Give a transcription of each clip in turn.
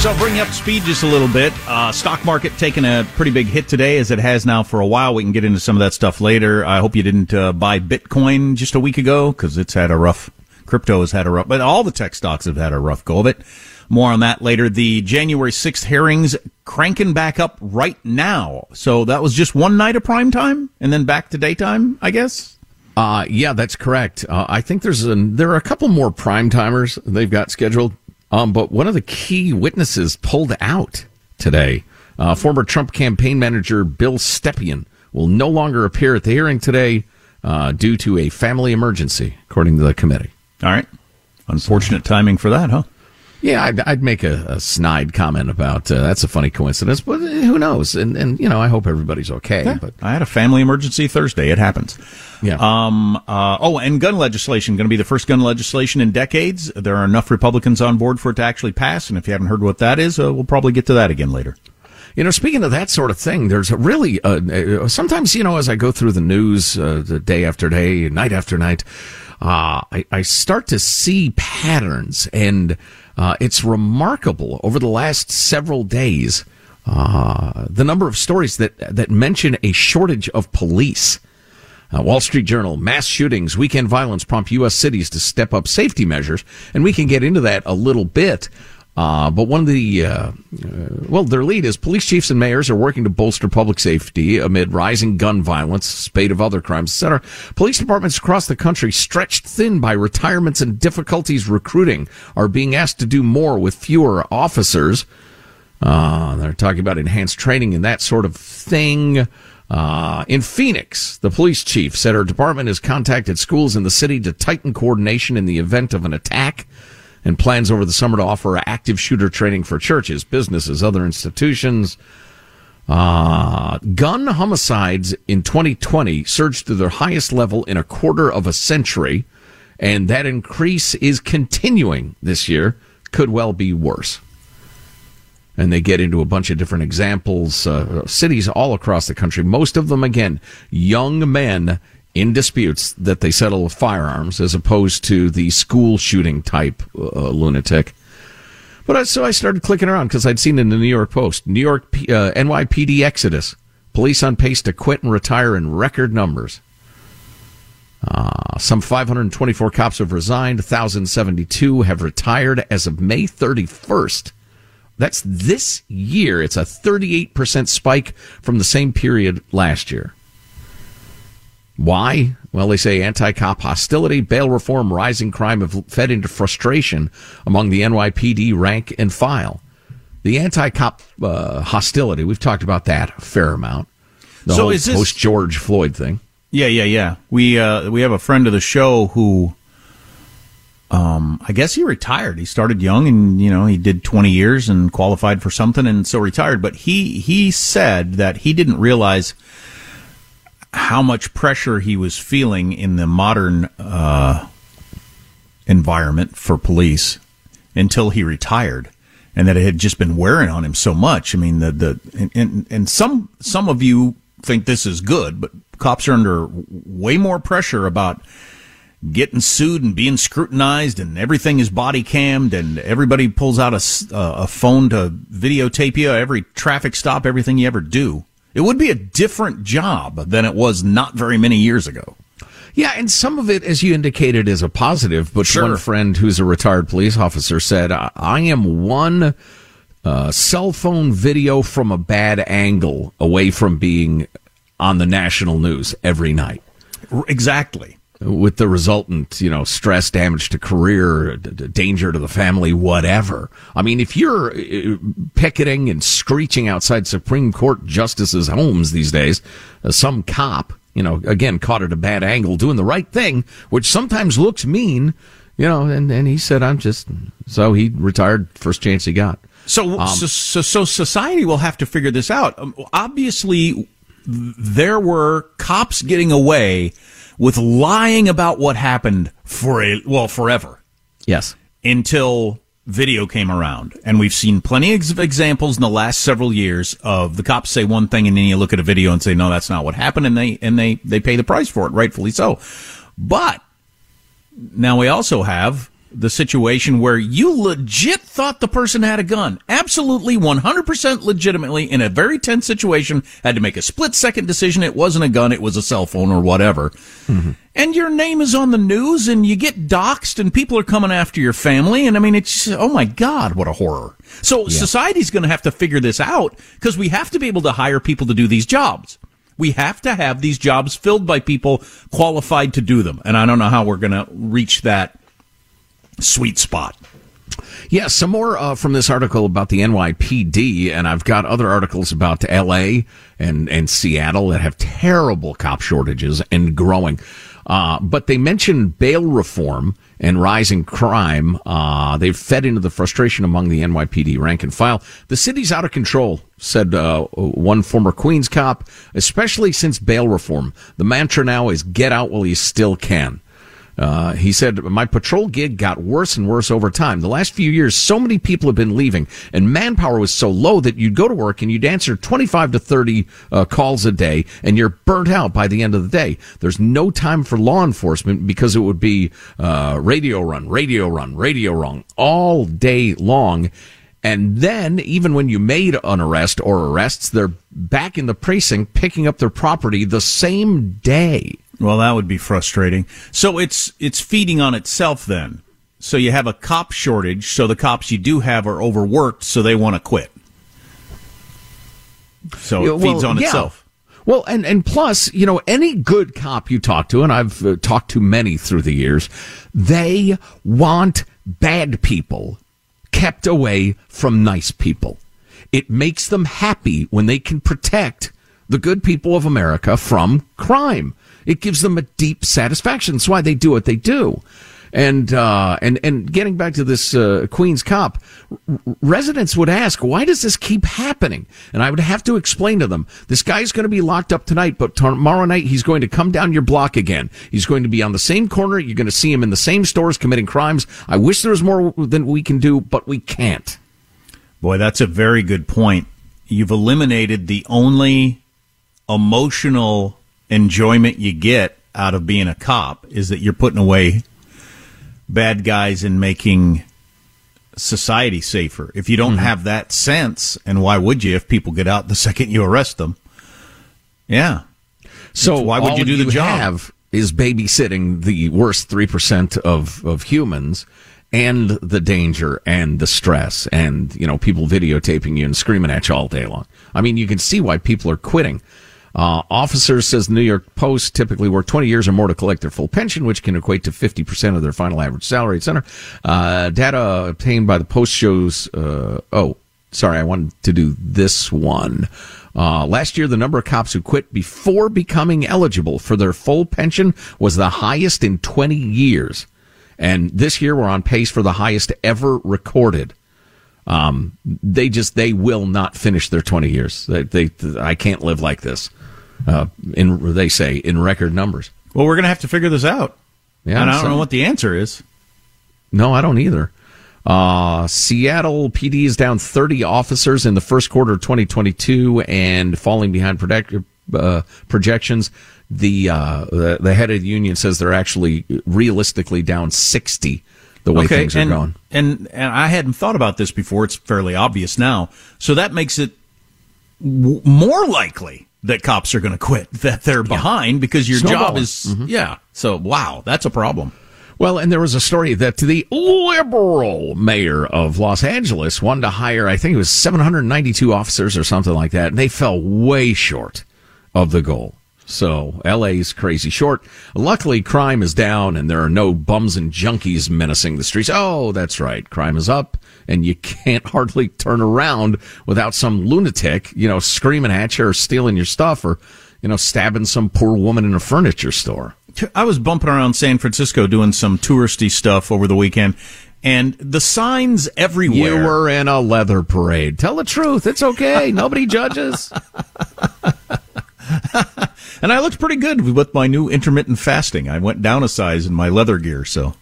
So, bring you up to speed just a little bit. Uh, stock market taking a pretty big hit today, as it has now for a while. We can get into some of that stuff later. I hope you didn't uh, buy Bitcoin just a week ago because it's had a rough. Crypto has had a rough, but all the tech stocks have had a rough go of it. More on that later. The January 6th hearings cranking back up right now. So that was just one night of prime time and then back to daytime, I guess. Uh, yeah, that's correct. Uh, I think there's there are a couple more prime timers they've got scheduled. Um, but one of the key witnesses pulled out today. Uh, former Trump campaign manager Bill Stepien will no longer appear at the hearing today uh, due to a family emergency, according to the committee. All right. Unfortunate timing for that, huh? Yeah, I'd, I'd make a, a, snide comment about uh, that's a funny coincidence, but who knows? And and you know, I hope everybody's okay. Yeah, but I had a family emergency Thursday. It happens. Yeah. Um. Uh, oh, and gun legislation going to be the first gun legislation in decades. There are enough Republicans on board for it to actually pass. And if you haven't heard what that is, uh, we'll probably get to that again later. You know, speaking of that sort of thing, there's a really uh, sometimes you know as I go through the news uh, the day after day, night after night, uh, I, I start to see patterns and. Uh, it's remarkable over the last several days uh, the number of stories that that mention a shortage of police. Uh, Wall Street Journal: Mass shootings, weekend violence prompt U.S. cities to step up safety measures, and we can get into that a little bit. Uh, but one of the, uh, uh, well, their lead is police chiefs and mayors are working to bolster public safety amid rising gun violence, spate of other crimes, etc. Police departments across the country, stretched thin by retirements and difficulties recruiting, are being asked to do more with fewer officers. Uh, they're talking about enhanced training and that sort of thing. Uh, in Phoenix, the police chief said her department has contacted schools in the city to tighten coordination in the event of an attack and plans over the summer to offer active shooter training for churches, businesses, other institutions. Uh, gun homicides in 2020 surged to their highest level in a quarter of a century, and that increase is continuing this year. Could well be worse. And they get into a bunch of different examples, uh, cities all across the country. Most of them, again, young men in disputes that they settle with firearms as opposed to the school shooting type uh, lunatic. But I, so I started clicking around because I'd seen in the New York Post, New York uh, NYPD Exodus. Police on pace to quit and retire in record numbers. Uh, some 524 cops have resigned. 1,072 have retired as of May 31st. That's this year. It's a 38% spike from the same period last year. Why? Well, they say anti cop hostility, bail reform, rising crime have fed into frustration among the NYPD rank and file. The anti cop uh, hostility, we've talked about that a fair amount. The So whole is this- post George Floyd thing. Yeah, yeah, yeah. We uh, we have a friend of the show who, um, I guess he retired. He started young, and you know he did twenty years and qualified for something, and so retired. But he he said that he didn't realize how much pressure he was feeling in the modern uh, environment for police until he retired, and that it had just been wearing on him so much. I mean, the the and, and, and some some of you think this is good, but cops are under way more pressure about getting sued and being scrutinized, and everything is body cammed, and everybody pulls out a, a phone to videotape you every traffic stop, everything you ever do. It would be a different job than it was not very many years ago. Yeah, and some of it, as you indicated, is a positive. But Sure. one friend who's a retired police officer said, "I I am one uh, cell phone video from a bad angle away from being on the national news every night." Exactly. With the resultant, you know, stress, damage to career, d- d- danger to the family, whatever. I mean, if you're uh, picketing and screeching outside Supreme Court justices' homes these days, uh, some cop, you know, again, caught at a bad angle doing the right thing, which sometimes looks mean, you know, and, and he said, I'm just, so he retired first chance he got. So, so, so, so society will have to figure this out. Um, obviously, there were cops getting away with lying about what happened for a well forever Yes. until video came around, and we've seen plenty of examples in the last several years of the cops say one thing and then you look at a video and say no, that's not what happened, and they and they they pay the price for it, rightfully so. But now we also have the situation where you legit thought the person had a gun. Absolutely 100% legitimately in a very tense situation, had to make a split second decision. It wasn't a gun, it was a cell phone or whatever. Mm-hmm. And your name is on the news and you get doxxed and people are coming after your family. And I mean, it's, oh my God, what a horror. So society's going to have to figure this out because we have to be able to hire people to do these jobs. We have to have these jobs filled by people qualified to do them. And I don't know how we're going to reach that sweet spot. Yeah, some more uh, from this article about the NYPD, and I've got other articles about L.A. and and Seattle that have terrible cop shortages and growing. Uh, but they mentioned bail reform and rising crime. Uh, they've fed into the frustration among the NYPD rank and file. The city's out of control, said uh, one former Queens cop, especially since bail reform. The mantra now is get out while you still can. Uh, he said, my patrol gig got worse and worse over time. The last few years, so many people have been leaving and manpower was so low that you'd go to work and you'd answer 25 to 30 uh, calls a day and you're burnt out by the end of the day. There's no time for law enforcement because it would be, uh, radio run, radio run, radio run all day long. And then, even when you made an arrest or arrests, they're back in the precinct picking up their property the same day. Well, that would be frustrating. So it's it's feeding on itself then. So you have a cop shortage, so the cops you do have are overworked, so they want to quit. So it well, feeds on yeah. itself. Well, and, and plus, you know, any good cop you talk to, and I've uh, talked to many through the years, they want bad people kept away from nice people. It makes them happy when they can protect the good people of America from crime. It gives them a deep satisfaction. That's why they do what they do. And uh, and and getting back to this uh, Queens cop, r- residents would ask, "Why does this keep happening?" And I would have to explain to them, "This guy's going to be locked up tonight, but tomorrow night he's going to come down your block again. He's going to be on the same corner. You're going to see him in the same stores committing crimes. I wish there was more than we can do, but we can't." Boy, that's a very good point. You've eliminated the only emotional enjoyment you get out of being a cop is that you're putting away bad guys and making society safer. If you don't mm-hmm. have that sense, and why would you if people get out the second you arrest them? Yeah. So why would you do the you job? Have is babysitting the worst three percent of of humans, and the danger and the stress, and you know people videotaping you and screaming at you all day long. I mean, you can see why people are quitting. Uh, officers, says the New York Post, typically work 20 years or more to collect their full pension, which can equate to 50% of their final average salary, et cetera. Uh, data obtained by the Post shows, uh, oh, sorry, I wanted to do this one. Uh, last year, the number of cops who quit before becoming eligible for their full pension was the highest in 20 years. And this year, we're on pace for the highest ever recorded. Um, they just, they will not finish their 20 years. They, they I can't live like this. Uh, in, they say in record numbers. Well, we're going to have to figure this out. Yeah. and I don't so- know what the answer is. No, I don't either. Uh, Seattle PD is down 30 officers in the first quarter of 2022 and falling behind predict, uh, projections. The, uh, the the head of the union says they're actually realistically down 60 the way things are and, going. And and I hadn't thought about this before. It's fairly obvious now. So that makes it w- more likely that cops are going to quit that they're behind because your job is mm-hmm. yeah. So wow, that's a problem. Well, and there was a story that the liberal mayor of Los Angeles wanted to hire, I think it was 792 officers or something like that, and they fell way short of the goal. So LA's crazy short. Luckily, crime is down and there are no bums and junkies menacing the streets. Oh, that's right. Crime is up and you can't hardly turn around without some lunatic, you know, screaming at you or stealing your stuff or, you know, stabbing some poor woman in a furniture store. I was bumping around San Francisco doing some touristy stuff over the weekend, and the signs everywhere. You were in a leather parade. Tell the truth. It's okay. Nobody judges. and I looked pretty good with my new intermittent fasting. I went down a size in my leather gear, so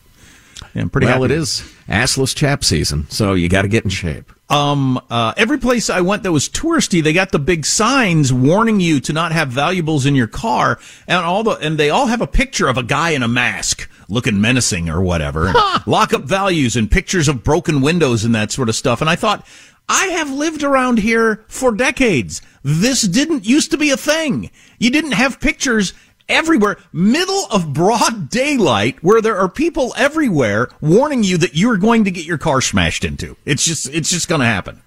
yeah, I'm pretty well, happy. it is assless chap season, so you got to get in shape. Um, uh, every place I went that was touristy, they got the big signs warning you to not have valuables in your car, and all the and they all have a picture of a guy in a mask looking menacing or whatever, and lock up values and pictures of broken windows and that sort of stuff. And I thought, I have lived around here for decades. This didn't used to be a thing. You didn't have pictures everywhere, middle of broad daylight, where there are people everywhere warning you that you're going to get your car smashed into. It's just, it's just going to happen.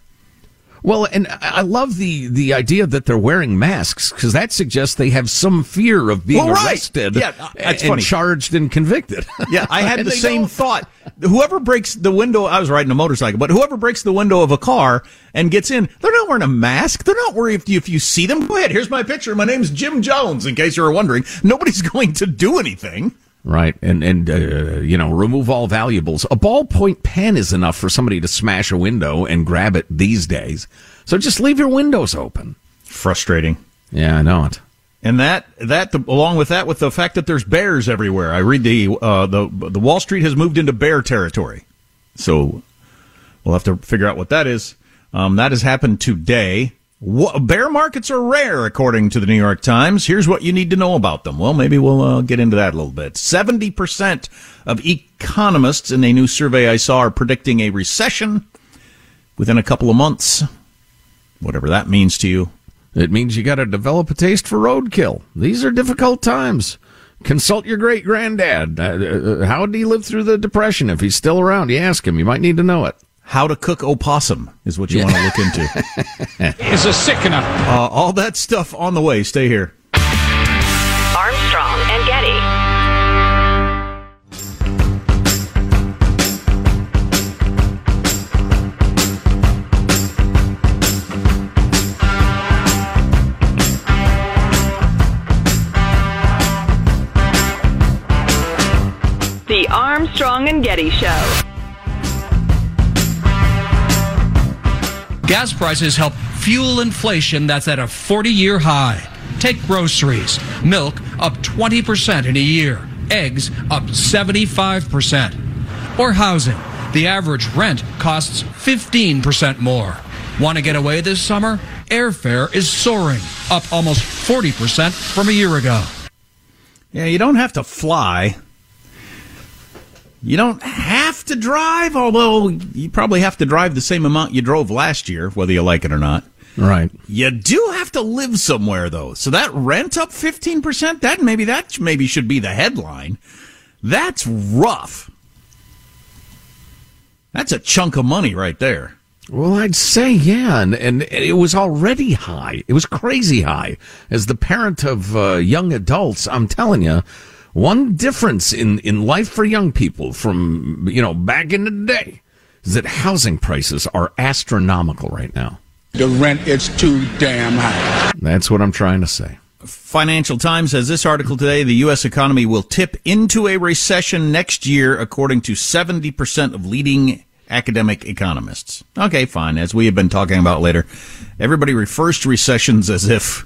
Well, and I love the the idea that they're wearing masks because that suggests they have some fear of being Well, right. arrested, Yeah, uh, that's and funny. charged and convicted. Yeah, I had the same don't. thought. Whoever breaks the window, I was riding a motorcycle, but whoever breaks the window of a car and gets in, they're not wearing a mask. They're not worried if you, if you see them. Go ahead. Here's my picture. My name's Jim Jones. In case you were wondering, nobody's going to do anything. Right, and and uh, you know, remove all valuables. A ballpoint pen is enough for somebody to smash a window and grab it these days. So just leave your windows open. Frustrating. Yeah, I know it. And that that along with that, with the fact that there's bears everywhere. I read the uh, the the Wall Street has moved into bear territory, so we'll have to figure out what that is. Um, that has happened today. Bear markets are rare, according to the New York Times. Here's what you need to know about them. Well, maybe we'll uh, get into that a little bit. Seventy percent of economists in a new survey I saw are predicting a recession within a couple of months. Whatever that means to you. It means you got to develop a taste for roadkill. These are difficult times. Consult your great granddad. Uh, uh, how did he live through the depression? If he's still around, you ask him. You might need to know it. How to cook opossum is what you Yeah. want to look into. is a sickener. Uh, all that stuff on the way. Stay here. Armstrong and Getty. The Armstrong and Getty Show. Gas prices help fuel inflation that's at a 40 year high. Take groceries. Milk up 20% in a year. Eggs up 75%. Or housing. The average rent costs 15% more. Want to get away this summer? Airfare is soaring, up almost 40% from a year ago. Yeah, you don't have to fly. You don't have to drive, although you probably have to drive the same amount you drove last year, whether you like it or not. Right. You do have to live somewhere though. So that rent up 15%, that maybe that maybe should be the headline. That's rough. That's a chunk of money right there. Well, I'd say yeah, and and it was already high. It was crazy high. As the parent of uh, young adults, I'm telling you, one difference in in life for young people from you know back in the day is that housing prices are astronomical right now. The rent is too damn high. That's what I'm trying to say. Financial Times has this article today. The U.S. economy will tip into a recession next year, according to 70% of leading academic economists. Okay, fine. As we have been talking about later, everybody refers to recessions as if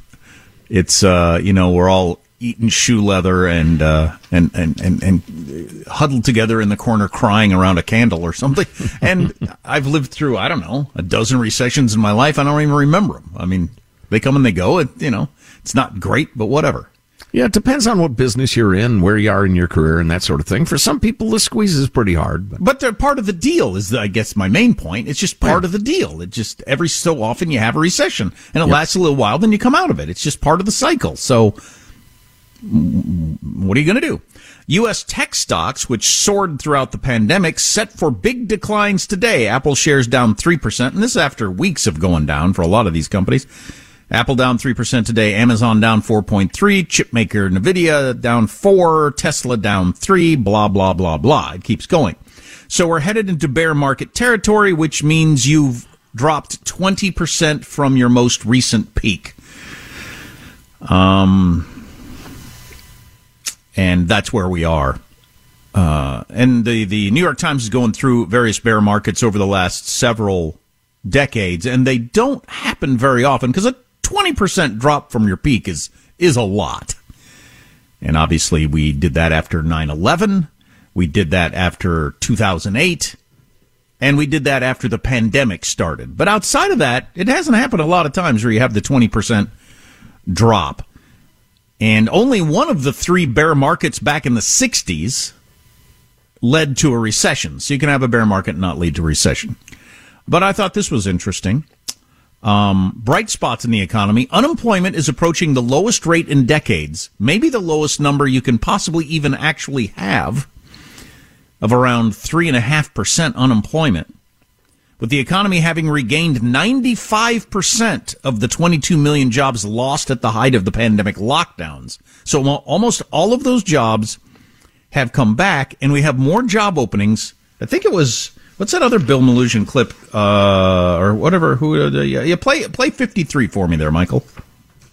it's, uh, you know, we're all eating shoe leather and, uh, and, and, and, and huddled together in the corner crying around a candle or something. And I've lived through, I don't know, a dozen recessions in my life. I don't even remember them. I mean, they come and they go. It, you know, it's not great, but whatever. Yeah, it depends on what business you're in, where you are in your career, and that sort of thing. For some people, the squeeze is pretty hard. But, but they're part of the deal. Is the, I guess my main point? It's just part yeah. of the deal. It just every so often you have a recession, and it yep. lasts a little while, then you come out of it. It's just part of the cycle. So, what are you going to do? U.S. tech stocks, which soared throughout the pandemic, set for big declines today. Apple shares down 3%, and this is after weeks of going down for a lot of these companies. Apple down 3% today, Amazon down 4.3, chipmaker Nvidia down 4, Tesla down 3, blah blah blah blah. It keeps going. So we're headed into bear market territory, which means you've dropped 20% from your most recent peak. Um and that's where we are. Uh, and the, the New York Times is going through various bear markets over the last several decades, and they don't happen very often because a 20% drop from your peak is, is a lot. And obviously, we did that after 9 11. We did that after 2008. And we did that after the pandemic started. But outside of that, it hasn't happened a lot of times where you have the 20% drop. And only one of the three bear markets back in the 60s led to a recession. So you can have a bear market and not lead to recession. But I thought this was interesting. Um, bright spots in the economy. Unemployment is approaching the lowest rate in decades, maybe the lowest number you can possibly even actually have of around 3.5% unemployment. With the economy having regained 95% of the 22 million jobs lost at the height of the pandemic lockdowns. So almost all of those jobs have come back, and we have more job openings. I think it was What's that other Bill Melugin clip, uh, or whatever? Who? Uh, yeah, play play fifty three for me there, Michael.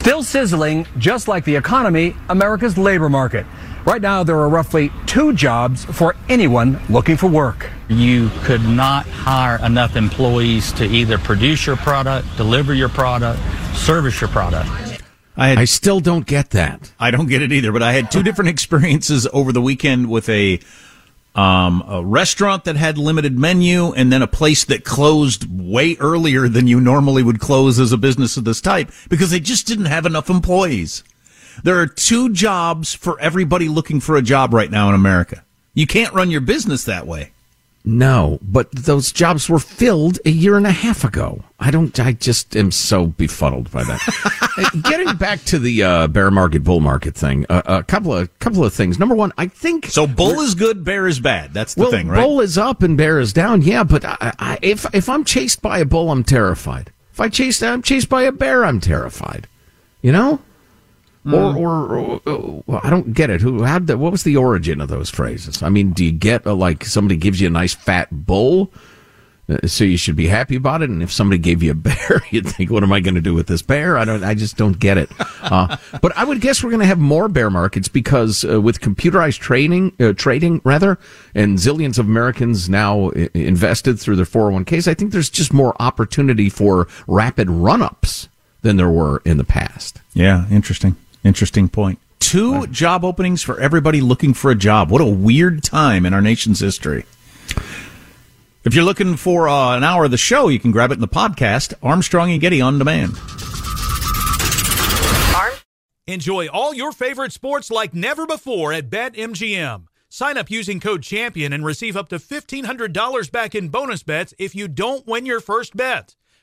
Still sizzling, just like the economy, America's labor market. Right now, there are roughly two jobs for anyone looking for work. You could not hire enough employees to either produce your product, deliver your product, service your product. I, had, I still don't get that. I don't get it either, but I had two different experiences over the weekend with a um, a restaurant that had limited menu, and then a place that closed way earlier than you normally would close as a business of this type because they just didn't have enough employees. There are two jobs for everybody looking for a job right now in America. You can't run your business that way. No, but those jobs were filled a year and a half ago. I don't. I just am so befuddled by that. Getting back to the uh, bear market, bull market thing, uh, a couple of couple of things. Number one, I think so. Bull is good, bear is bad. That's the well, thing, right? Bull is up and bear is down. Yeah, but I, I, if if I'm chased by a bull, I'm terrified. If I chase, I'm chased by a bear, I'm terrified. You know. Mm. Or, or, or, or, uh, I don't get it. Who the, what was the origin of those phrases? I mean, do you get a, like somebody gives you a nice fat bull, uh, so you should be happy about it, and if somebody gave you a bear, you'd think, "What am I going to do with this bear?" I don't. I just don't get it. Uh, but I would guess we're going to have more bear markets because uh, with computerized trading, uh, trading rather, and zillions of Americans now invested through their 401ks, I think there's just more opportunity for rapid run-ups than there were in the past. Yeah, interesting. Interesting point. Two job openings for everybody looking for a job. What a weird time in our nation's history. If you're looking for uh, an hour of the show, you can grab it in the podcast, Armstrong and Getty on demand. Enjoy all your favorite sports like never before at BetMGM. Sign up using code CHAMPION and receive up to $1,500 back in bonus bets if you don't win your first bet.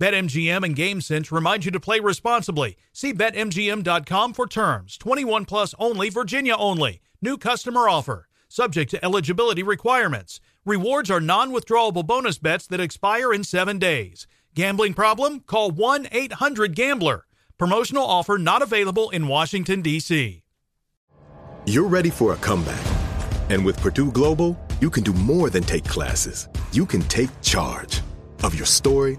BetMGM and GameSense remind you to play responsibly. See BetMGM.com for terms. 21 plus only, Virginia only. New customer offer. Subject to eligibility requirements. Rewards are non withdrawable bonus bets that expire in seven days. Gambling problem? Call 1 800 Gambler. Promotional offer not available in Washington, D.C. You're ready for a comeback. And with Purdue Global, you can do more than take classes. You can take charge of your story,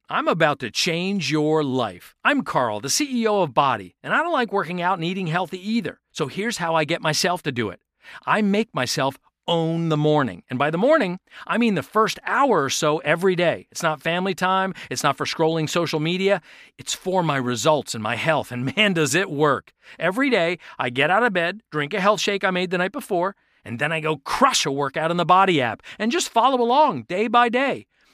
I'm about to change your life. I'm Carl, the CEO of BODi, and I don't like working out and eating healthy either. So here's how I get myself to do it I make myself own the morning. And by the morning, I mean the first hour or so every day. It's not family time, it's not for scrolling social media, it's for my results and my health. And man, does it work. Every day, I get out of bed, drink a health shake I made the night before, and then I go crush a workout in the BODi app and just follow along day by day.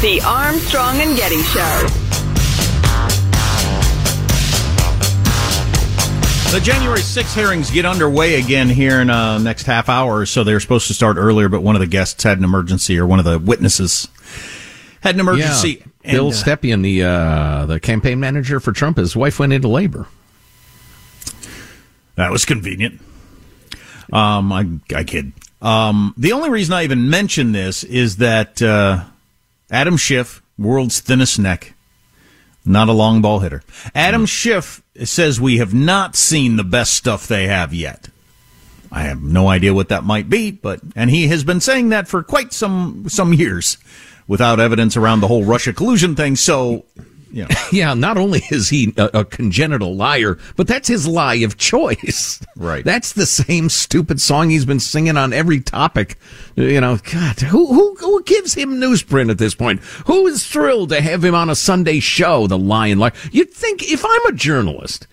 The Armstrong and Getty Show. The January 6 hearings get underway again here in uh, next half hour or so. They were supposed to start earlier, but one of the guests had an emergency, or one of the witnesses had an emergency. Yeah. Bill and, uh, Stepien, the uh, the campaign manager for Trump, his wife went into labor. That was convenient. Um, I, I kid. Um, the only reason I even mention this is that uh, Adam Schiff, world's thinnest neck, not a long ball hitter. Adam mm. Schiff says we have not seen the best stuff they have yet. I have no idea what that might be, but and he has been saying that for quite some some years without evidence around the whole Russia collusion thing. So, you know. Yeah, not only is he a, a congenital liar, but that's his lie of choice. Right. That's the same stupid song he's been singing on every topic. You know, God, who who who gives him newsprint at this point? Who is thrilled to have him on a Sunday show? The lion liar. You'd think if I'm a journalist.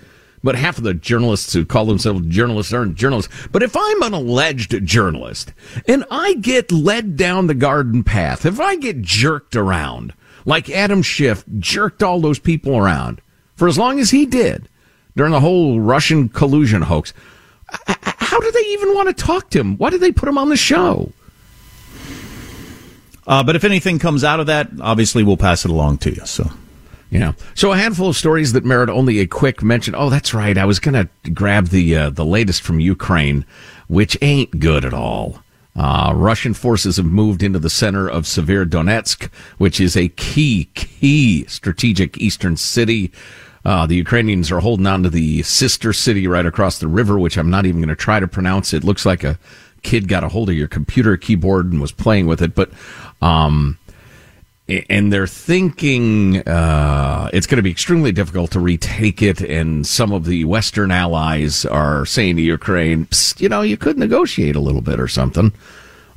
But half of the journalists who call themselves journalists aren't journalists. But if I'm an alleged journalist and I get led down the garden path, if I get jerked around, like Adam Schiff jerked all those people around for as long as he did during the whole Russian collusion hoax. How do they even want to talk to him? Why did they put him on the show? Uh, but if anything comes out of that, obviously we'll pass it along to you. So. Yeah. So a handful of stories that merit only a quick mention. Oh, that's right. I was going to grab the uh, the latest from Ukraine, which ain't good at all. Uh, Russian forces have moved into the center of Severodonetsk, which is a key, key strategic eastern city. Uh, the Ukrainians are holding on to the sister city right across the river, which I'm not even going to try to pronounce. It looks like a kid got a hold of your computer keyboard and was playing with it, but, um, and they're thinking uh, it's going to be extremely difficult to retake it. And some of the Western allies are saying to Ukraine, you know, you could negotiate a little bit or something.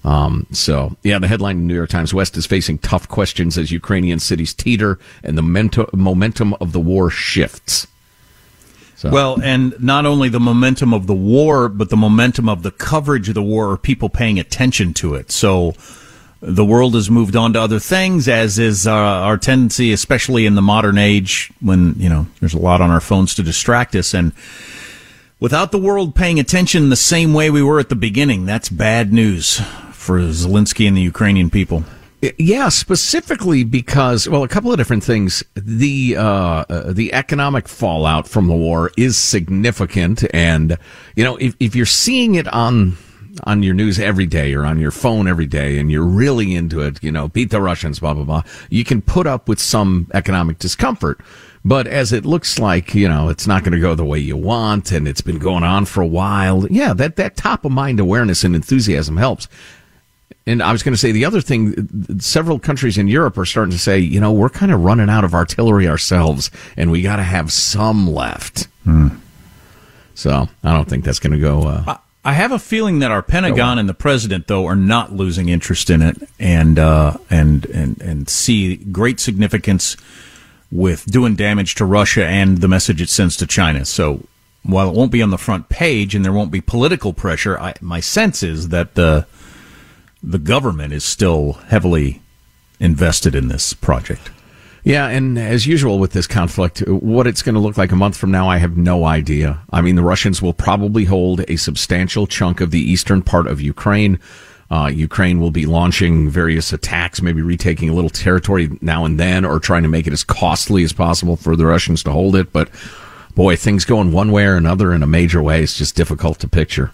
Um, so, yeah, the headline in New York Times West is facing tough questions as Ukrainian cities teeter and the mento- momentum of the war shifts. So. Well, and not only the momentum of the war, but the momentum of the coverage of the war, or people paying attention to it. So, the world has moved on to other things, as is uh, our tendency, especially in the modern age when, you know, there's a lot on our phones to distract us. And without the world paying attention the same way we were at the beginning, that's bad news for Zelensky and the Ukrainian people. Yeah, specifically because well, a couple of different things. The uh, uh, the economic fallout from the war is significant, and you know if if you're seeing it on on your news every day or on your phone every day, and you're really into it, you know, beat the Russians, blah blah blah. You can put up with some economic discomfort. But as it looks like, you know, it's not going to go the way you want, and it's been going on for a while. Yeah, that that top of mind awareness and enthusiasm helps. And I was going to say the other thing, several countries in Europe are starting to say, you know, we're kind of running out of artillery ourselves and we got to have some left. Hmm. So I don't think that's going to go. Uh, I have a feeling that our Pentagon and the president, though, are not losing interest in it and, uh, and, and, and see great significance with doing damage to Russia and the message it sends to China. So while it won't be on the front page and there won't be political pressure, I, my sense is that the, the government is still heavily invested in this project. Yeah, and as usual with this conflict, what it's going to look like a month from now, I have no idea. I mean, the Russians will probably hold a substantial chunk of the eastern part of Ukraine. Uh, Ukraine will be launching various attacks, maybe retaking a little territory now and then, or trying to make it as costly as possible for the Russians to hold it. But boy, things going one way or another in a major way, it's just difficult to picture.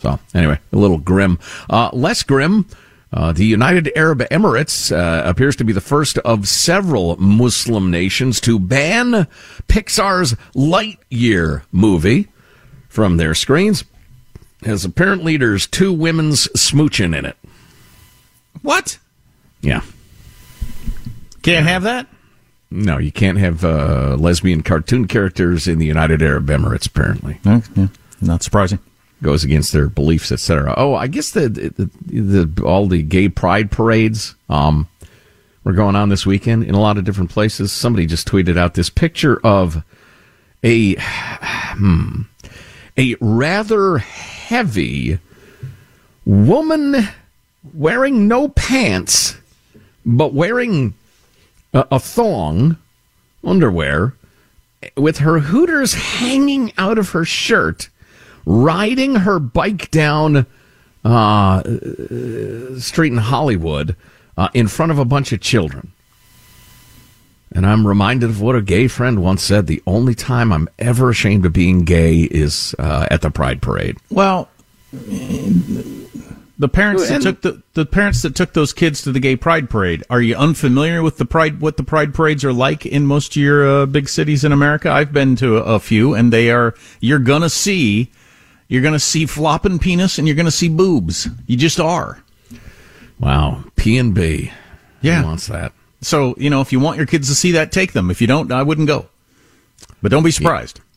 So anyway, a little grim. Uh, less grim. Uh, the United Arab Emirates uh, appears to be the first of several Muslim nations to ban Pixar's Lightyear movie from their screens. as apparent leaders two women's smooching in it. What? Yeah. Can't have that? No, you can't have uh, lesbian cartoon characters in the United Arab Emirates, apparently. yeah. Not surprising goes against their beliefs, etc. Oh, I guess the, the, the, all the gay pride parades um, were going on this weekend in a lot of different places. Somebody just tweeted out this picture of a hmm, a rather heavy woman wearing no pants, but wearing a, a thong underwear with her hooters hanging out of her shirt riding her bike down uh, street in Hollywood uh, in front of a bunch of children. And I'm reminded of what a gay friend once said the only time I'm ever ashamed of being gay is uh, at the Pride Parade. Well, the parents that took the, the parents that took those kids to the gay pride parade. Are you unfamiliar with the pride what the pride parades are like in most of your uh, big cities in America? I've been to a, a few, and they are you're gonna see you're going to see flopping penis and you're going to see boobs. You just are. Wow. P and B. Yeah. Who wants that? So, you know, if you want your kids to see that, take them. If you don't, I wouldn't go. But don't be surprised. Yeah.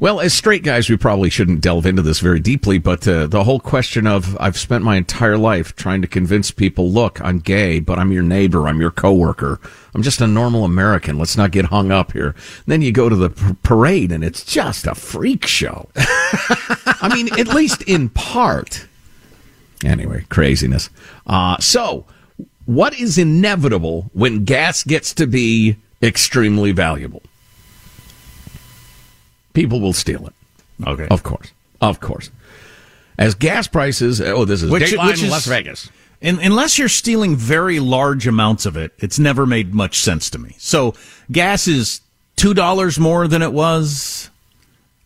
Well, as straight guys, we probably shouldn't delve into this very deeply, but uh, the whole question of I've spent my entire life trying to convince people, look, I'm gay, but I'm your neighbor, I'm your coworker, I'm just a normal American. Let's not get hung up here. then you go to the parade, and it's just a freak show. I mean, at least in part. Anyway, craziness. Uh, so, what is inevitable when gas gets to be extremely valuable? People will steal it. Okay. Of course. Of course. As gas prices, oh, this is which, Dateline which is, Las Vegas. In, unless you're stealing very large amounts of it, it's never made much sense to me. So gas is $2 more than it was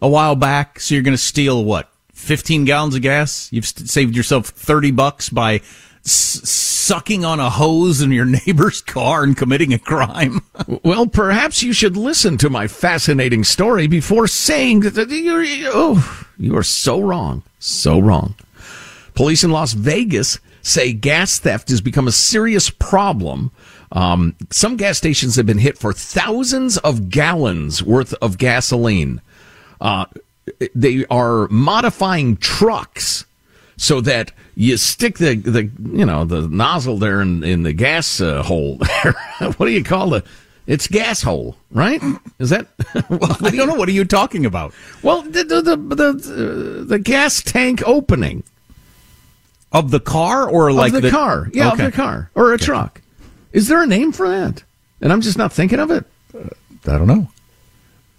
a while back. So you're going to steal what? 15 gallons of gas? You've saved yourself 30 bucks by sucking on a hose in your neighbor's car and committing a crime. well, perhaps you should listen to my fascinating story before saying that you're, oh, you are so wrong. So wrong. Police in Las Vegas say gas theft has become a serious problem. Um, some gas stations have been hit for thousands of gallons worth of gasoline. Uh, they are modifying trucks so that you stick the the you know the nozzle there in, in the gas uh, hole what do you call the? It's gas hole, right? Is that? well, I don't know. What are you talking about? Well, the the the the, the gas tank opening. Of the car or like of the, car? Yeah, Okay. of the car or a truck. Is there a name for that? And I'm just not thinking of it. I don't know.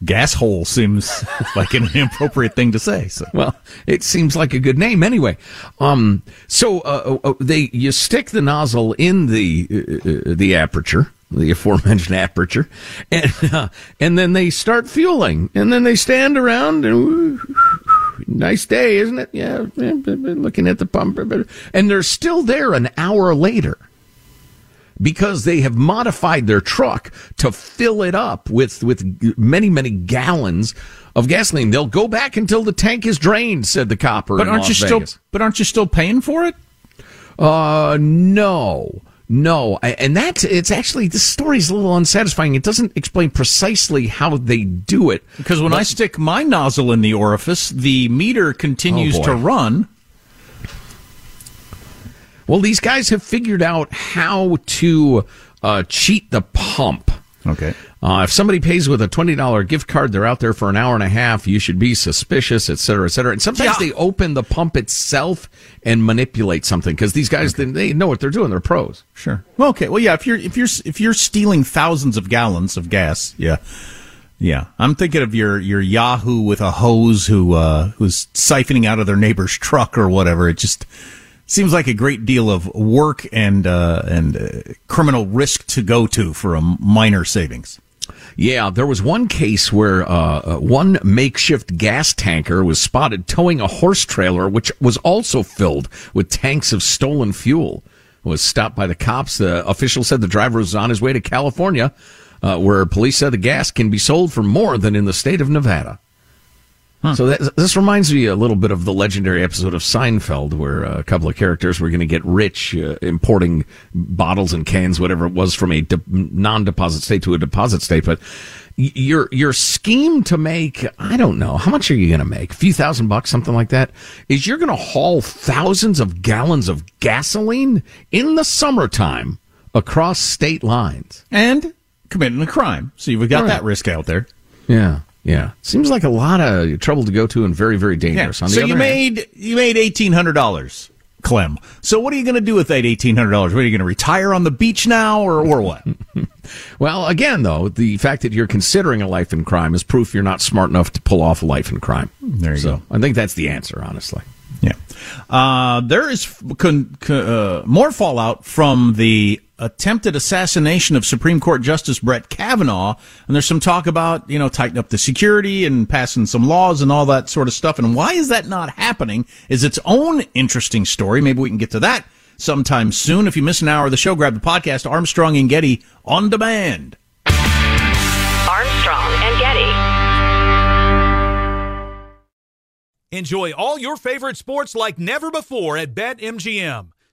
Gas hole seems like an inappropriate thing to say. So. Well, it seems like a good name anyway. Um, so uh, uh, they you stick the nozzle in the uh, uh, the aperture, the aforementioned aperture, and uh, and then they start fueling, and then they stand around and. Nice day, isn't it? Yeah, looking at the pump, and they're still there an hour later because they have modified their truck to fill it up with with many many gallons of gasoline. They'll go back until the tank is drained," said the copper. But aren't you Las still? But aren't you still paying for it? Uh, no. No, and that's it's actually this story's a little unsatisfying. It doesn't explain precisely how they do it. Because when I stick my nozzle in the orifice, the meter continues Oh, to run. Well, these guys have figured out how to uh, cheat the pump. Okay. Uh, if somebody pays with a twenty dollar gift card, they're out there for an hour and a half. You should be suspicious, et cetera, et cetera. And sometimes Yeah. they open the pump itself and manipulate something because these guys they, they know what they're doing. They're pros. Sure. Well, okay. Well, yeah. If you're if you're if you're stealing thousands of gallons of gas, yeah, yeah. I'm thinking of your your Yahoo with a hose who uh, who's siphoning out of their neighbor's truck or whatever. It just seems like a great deal of work and uh, and uh, criminal risk to go to for a minor savings. Yeah, there was one case where uh, uh, one makeshift gas tanker was spotted towing a horse trailer, which was also filled with tanks of stolen fuel. Was stopped by the cops. The official said the driver was on his way to California, uh, where police said the gas can be sold for more than in the state of Nevada. So that, this reminds me a little bit of the legendary episode of Seinfeld, where a couple of characters were going to get rich uh, importing bottles and cans, whatever it was, from a de- non-deposit state to a deposit state. But your your scheme to make, I don't know, how much are you going to make? A few thousand bucks, something like that. Is you're going to haul thousands of gallons of gasoline in the summertime across state lines and committing a crime. So you've got Right. that risk out there. Yeah, yeah. Seems like a lot of trouble to go to and very, very dangerous. On the so you hand- made you made eighteen hundred dollars, Clem. So what are you going to do with that eighteen hundred dollars? What are you going to retire on the beach now, or or what? Well, again, though, the fact that you're considering a life in crime is proof you're not smart enough to pull off a life in crime. There you so go. I think that's the answer, honestly. Yeah. Uh, there is con, con, uh, more fallout from the attempted assassination of Supreme Court Justice Brett Kavanaugh. And there's some talk about, you know, tightening up the security and passing some laws and all that sort of stuff. And why is that not happening is its own interesting story. Maybe we can get to that sometime soon. If you miss an hour of the show, grab the podcast Armstrong and Getty on demand. Armstrong and Getty. Enjoy all your favorite sports like never before at BetMGM.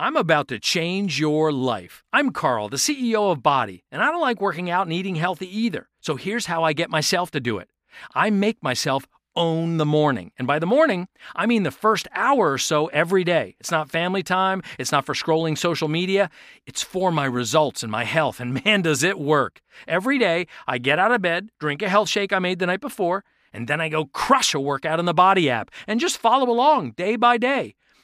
I'm about to change your life. I'm Carl, the CEO of BODi, and I don't like working out and eating healthy either. So here's how I get myself to do it I make myself own the morning. And by the morning, I mean the first hour or so every day. It's not family time, it's not for scrolling social media, it's for my results and my health. And man, does it work. Every day, I get out of bed, drink a health shake I made the night before, and then I go crush a workout in the BODi app and just follow along day by day.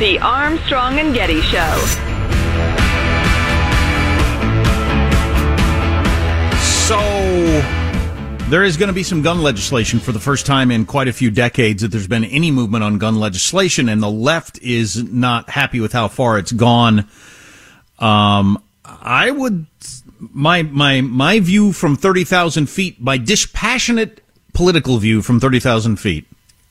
The Armstrong and Getty Show. So there is going to be some gun legislation for the first time in quite a few decades that there's been any movement on gun legislation, and the left is not happy with how far it's gone. Um, I would my my my view from thirty thousand feet, my dispassionate political view from thirty thousand feet,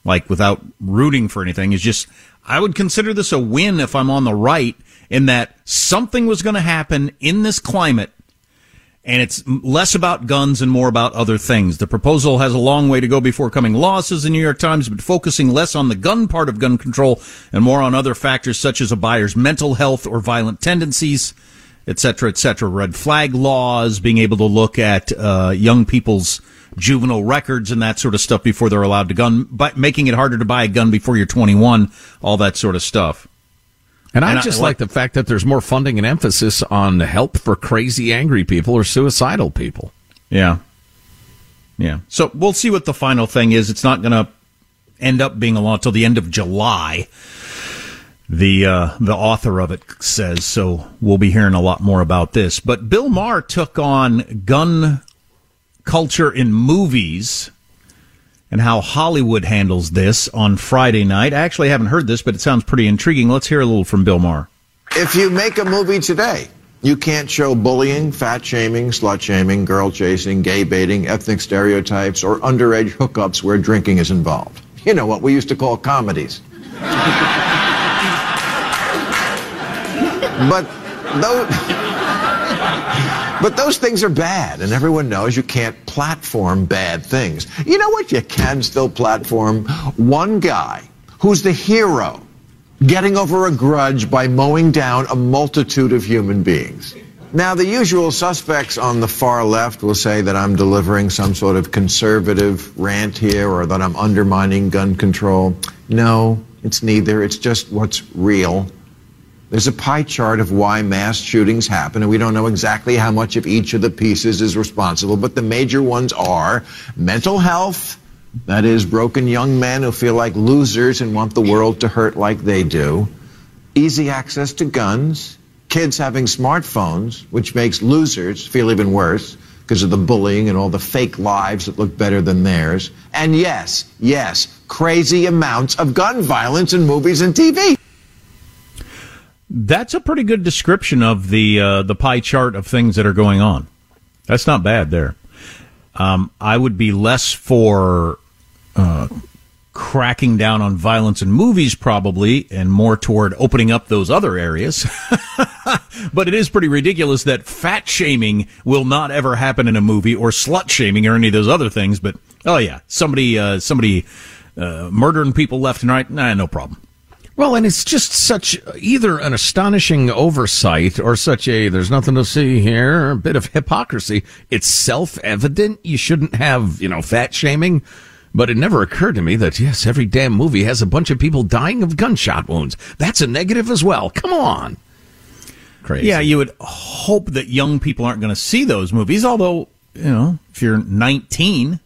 like without rooting for anything, is just I would consider this a win if I'm on the right in that something was going to happen in this climate and it's less about guns and more about other things. The proposal has a long way to go before coming says the New York Times, but focusing less on the gun part of gun control and more on other factors such as a buyer's mental health or violent tendencies, etc., etc. Red flag laws, being able to look at uh, young people's juvenile records and that sort of stuff before they're allowed to gun, but making it harder to buy a gun before you're 21, all that sort of stuff. And, I just like, like the fact that there's more funding and emphasis on help for crazy, angry people or suicidal people. Yeah. Yeah. So we'll see what the final thing is. It's not going to end up being a law until the end of July. The uh, the author of it says so. We'll be hearing a lot more about this. But Bill Maher took on gun culture in movies and how Hollywood handles this on Friday night. I actually haven't heard this, but it sounds pretty intriguing. Let's hear a little from Bill Maher. If you make a movie today, you can't show bullying, fat shaming, slut shaming, girl chasing, gay baiting, ethnic stereotypes, or underage hookups where drinking is involved. You know what we used to call comedies. but those. But those things are bad, and everyone knows you can't platform bad things. You know what? You can still platform one guy who's the hero getting over a grudge by mowing down a multitude of human beings. Now, the usual suspects on the far left will say that I'm delivering some sort of conservative rant here or that I'm undermining gun control. No, it's neither. It's just what's real. There's a pie chart of why mass shootings happen, and we don't know exactly how much of each of the pieces is responsible, but the major ones are mental health, that is, broken young men who feel like losers and want the world to hurt like they do, easy access to guns, kids having smartphones, which makes losers feel even worse because of the bullying and all the fake lives that look better than theirs, and yes, yes, crazy amounts of gun violence in movies and TV. That's a pretty good description of the uh, the pie chart of things that are going on. That's not bad there. Um, I would be less for uh, cracking down on violence in movies, probably, and more toward opening up those other areas. but it is pretty ridiculous that fat shaming will not ever happen in a movie, or slut shaming, or any of those other things. But oh yeah, somebody uh, somebody uh, murdering people left and right, nah, no problem. Well, and it's just such either an astonishing oversight or such a there's nothing to see here, a bit of hypocrisy. It's self evident you shouldn't have, you know, fat shaming. But it never occurred to me that, yes, every damn movie has a bunch of people dying of gunshot wounds. That's a negative as well. Come on. Crazy. Yeah, you would hope that young people aren't going to see those movies, although, you know, if you're 19,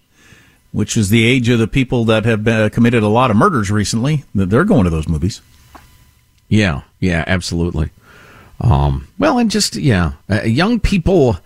which is the age of the people that have been, uh, committed a lot of murders recently. That they're going to those movies. Yeah, yeah, absolutely. Um, well, and just yeah, uh, young people.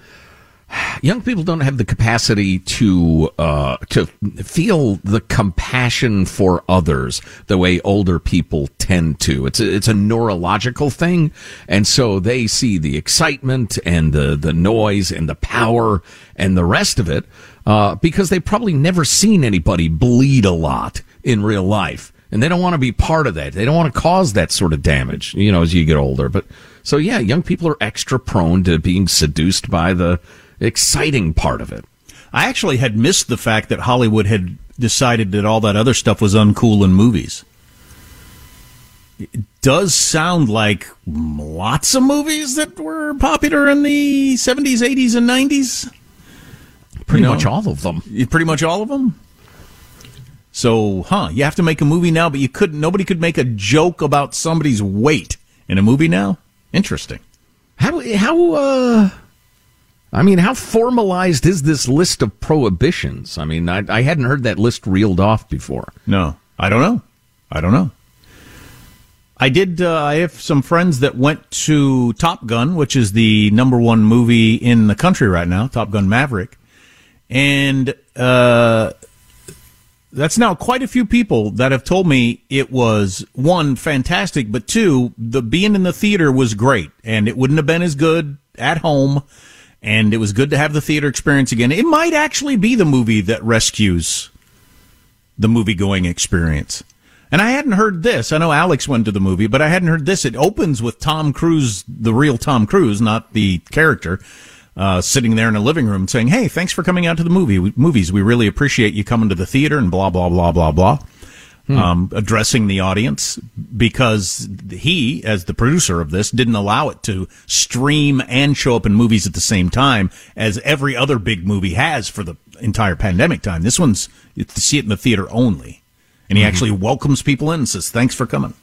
young people don't have the capacity to uh, to feel the compassion for others the way older people tend to. It's a, it's a neurological thing, and so they see the excitement and the the noise and the power and the rest of it uh, because they've probably never seen anybody bleed a lot in real life. And they don't want to be part of that. They don't want to cause that sort of damage, you know, as you get older. But so yeah, young people are extra prone to being seduced by the exciting part of it. I actually had missed the fact that Hollywood had decided that all that other stuff was uncool in movies. It does sound like lots of movies that were popular in the 70s, 80s, and 90s. Pretty much all of them. Pretty much all of them. So, huh? You have to make a movie now, but you couldn't. Nobody could make a joke about somebody's weight in a movie now. Interesting. How how uh I mean, how formalized is this list of prohibitions? I mean, I, I hadn't heard that list reeled off before. No, I don't know. I don't know. I did. Uh, I have some friends that went to Top Gun, which is the number one movie in the country right now, Top Gun Maverick, and uh, that's now quite a few people that have told me it was one fantastic, but two, the being in the theater was great, and it wouldn't have been as good at home and it was good to have the theater experience again. It might actually be the movie that rescues the movie going experience. And I hadn't heard this. I know Alex went to the movie, but I hadn't heard this. It opens with Tom Cruise, the real Tom Cruise, not the character, uh, sitting there in a living room saying, Hey, thanks for coming out to the movie movies. We really appreciate you coming to the theater and blah, blah, blah, blah, blah hmm. um, addressing the audience because he, as the producer of this, didn't allow it to stream and show up in movies at the same time as every other big movie has for the entire pandemic time. This one's to see it in the theater only. And he mm-hmm. actually welcomes people in and says, thanks for coming.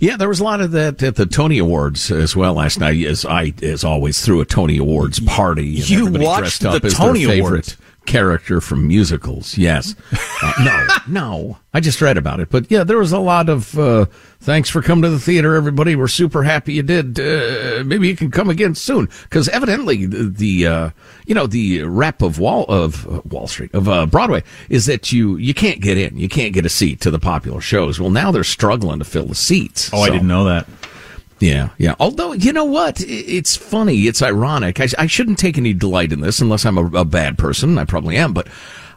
Yeah, there was a lot of that at the Tony Awards as well last night. As I, as always, threw a Tony Awards party. you watched the Tony Awards character from musicals. Yes. Uh, no, no. I just read about it. But yeah, there was a lot of uh, thanks for coming to the theater, everybody. We're super happy you did. Uh, maybe you can come again soon. Because evidently, the, the uh, you know the rep of Wall of uh, Wall Street of uh, Broadway is that you you can't get in, you can't get a seat to the popular shows. Well, now they're struggling to fill the seats. Oh, so. I didn't know that. Yeah, yeah. Although, you know what? It's funny. It's ironic. I, I shouldn't take any delight in this unless I'm a, a bad person. I probably am. But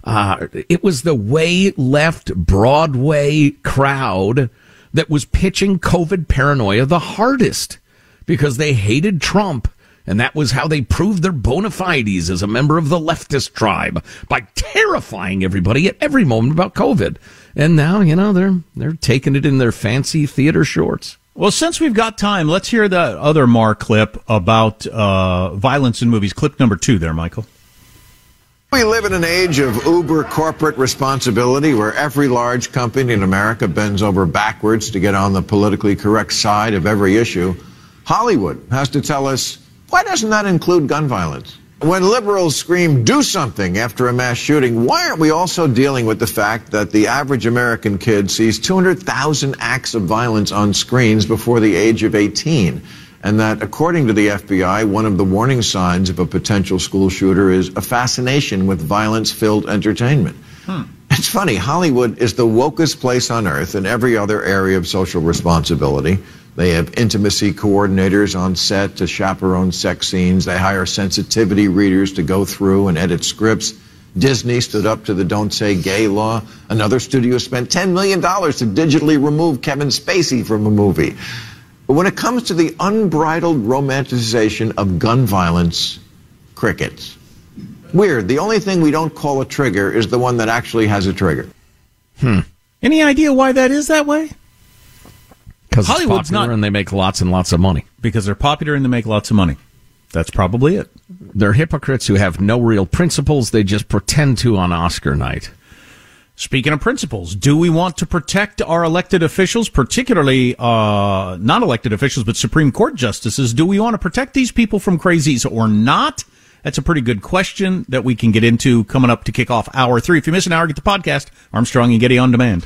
uh, it was the way left Broadway crowd that was pitching COVID paranoia the hardest because they hated Trump. And that was how they proved their bona fides as a member of the leftist tribe by terrifying everybody at every moment about COVID. And now, you know, they're, they're taking it in their fancy theater shorts. Well, since we've got time, let's hear the other Maher clip about uh, violence in movies. Clip number two there, Michael. We live in an age of uber corporate responsibility where every large company in America bends over backwards to get on the politically correct side of every issue. Hollywood has to tell us why doesn't that include gun violence? When liberals scream, do something after a mass shooting, why aren't we also dealing with the fact that the average American kid sees 200,000 acts of violence on screens before the age of 18? And that, according to the FBI, one of the warning signs of a potential school shooter is a fascination with violence filled entertainment. Hmm. It's funny, Hollywood is the wokest place on earth in every other area of social responsibility. They have intimacy coordinators on set to chaperone sex scenes. They hire sensitivity readers to go through and edit scripts. Disney stood up to the Don't Say Gay law. Another studio spent $10 million to digitally remove Kevin Spacey from a movie. But when it comes to the unbridled romanticization of gun violence, crickets. Weird. The only thing we don't call a trigger is the one that actually has a trigger. Hmm. Any idea why that is that way? Because Hollywood's not, and they make lots and lots of money. Because they're popular and they make lots of money. That's probably it. They're hypocrites who have no real principles. They just pretend to on Oscar night. Speaking of principles, do we want to protect our elected officials, particularly uh, not elected officials, but Supreme Court justices? Do we want to protect these people from crazies or not? That's a pretty good question that we can get into coming up to kick off hour three. If you miss an hour, get the podcast Armstrong and Getty on demand.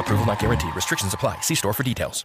Approval not guaranteed. Restrictions apply. See store for details.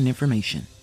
important information.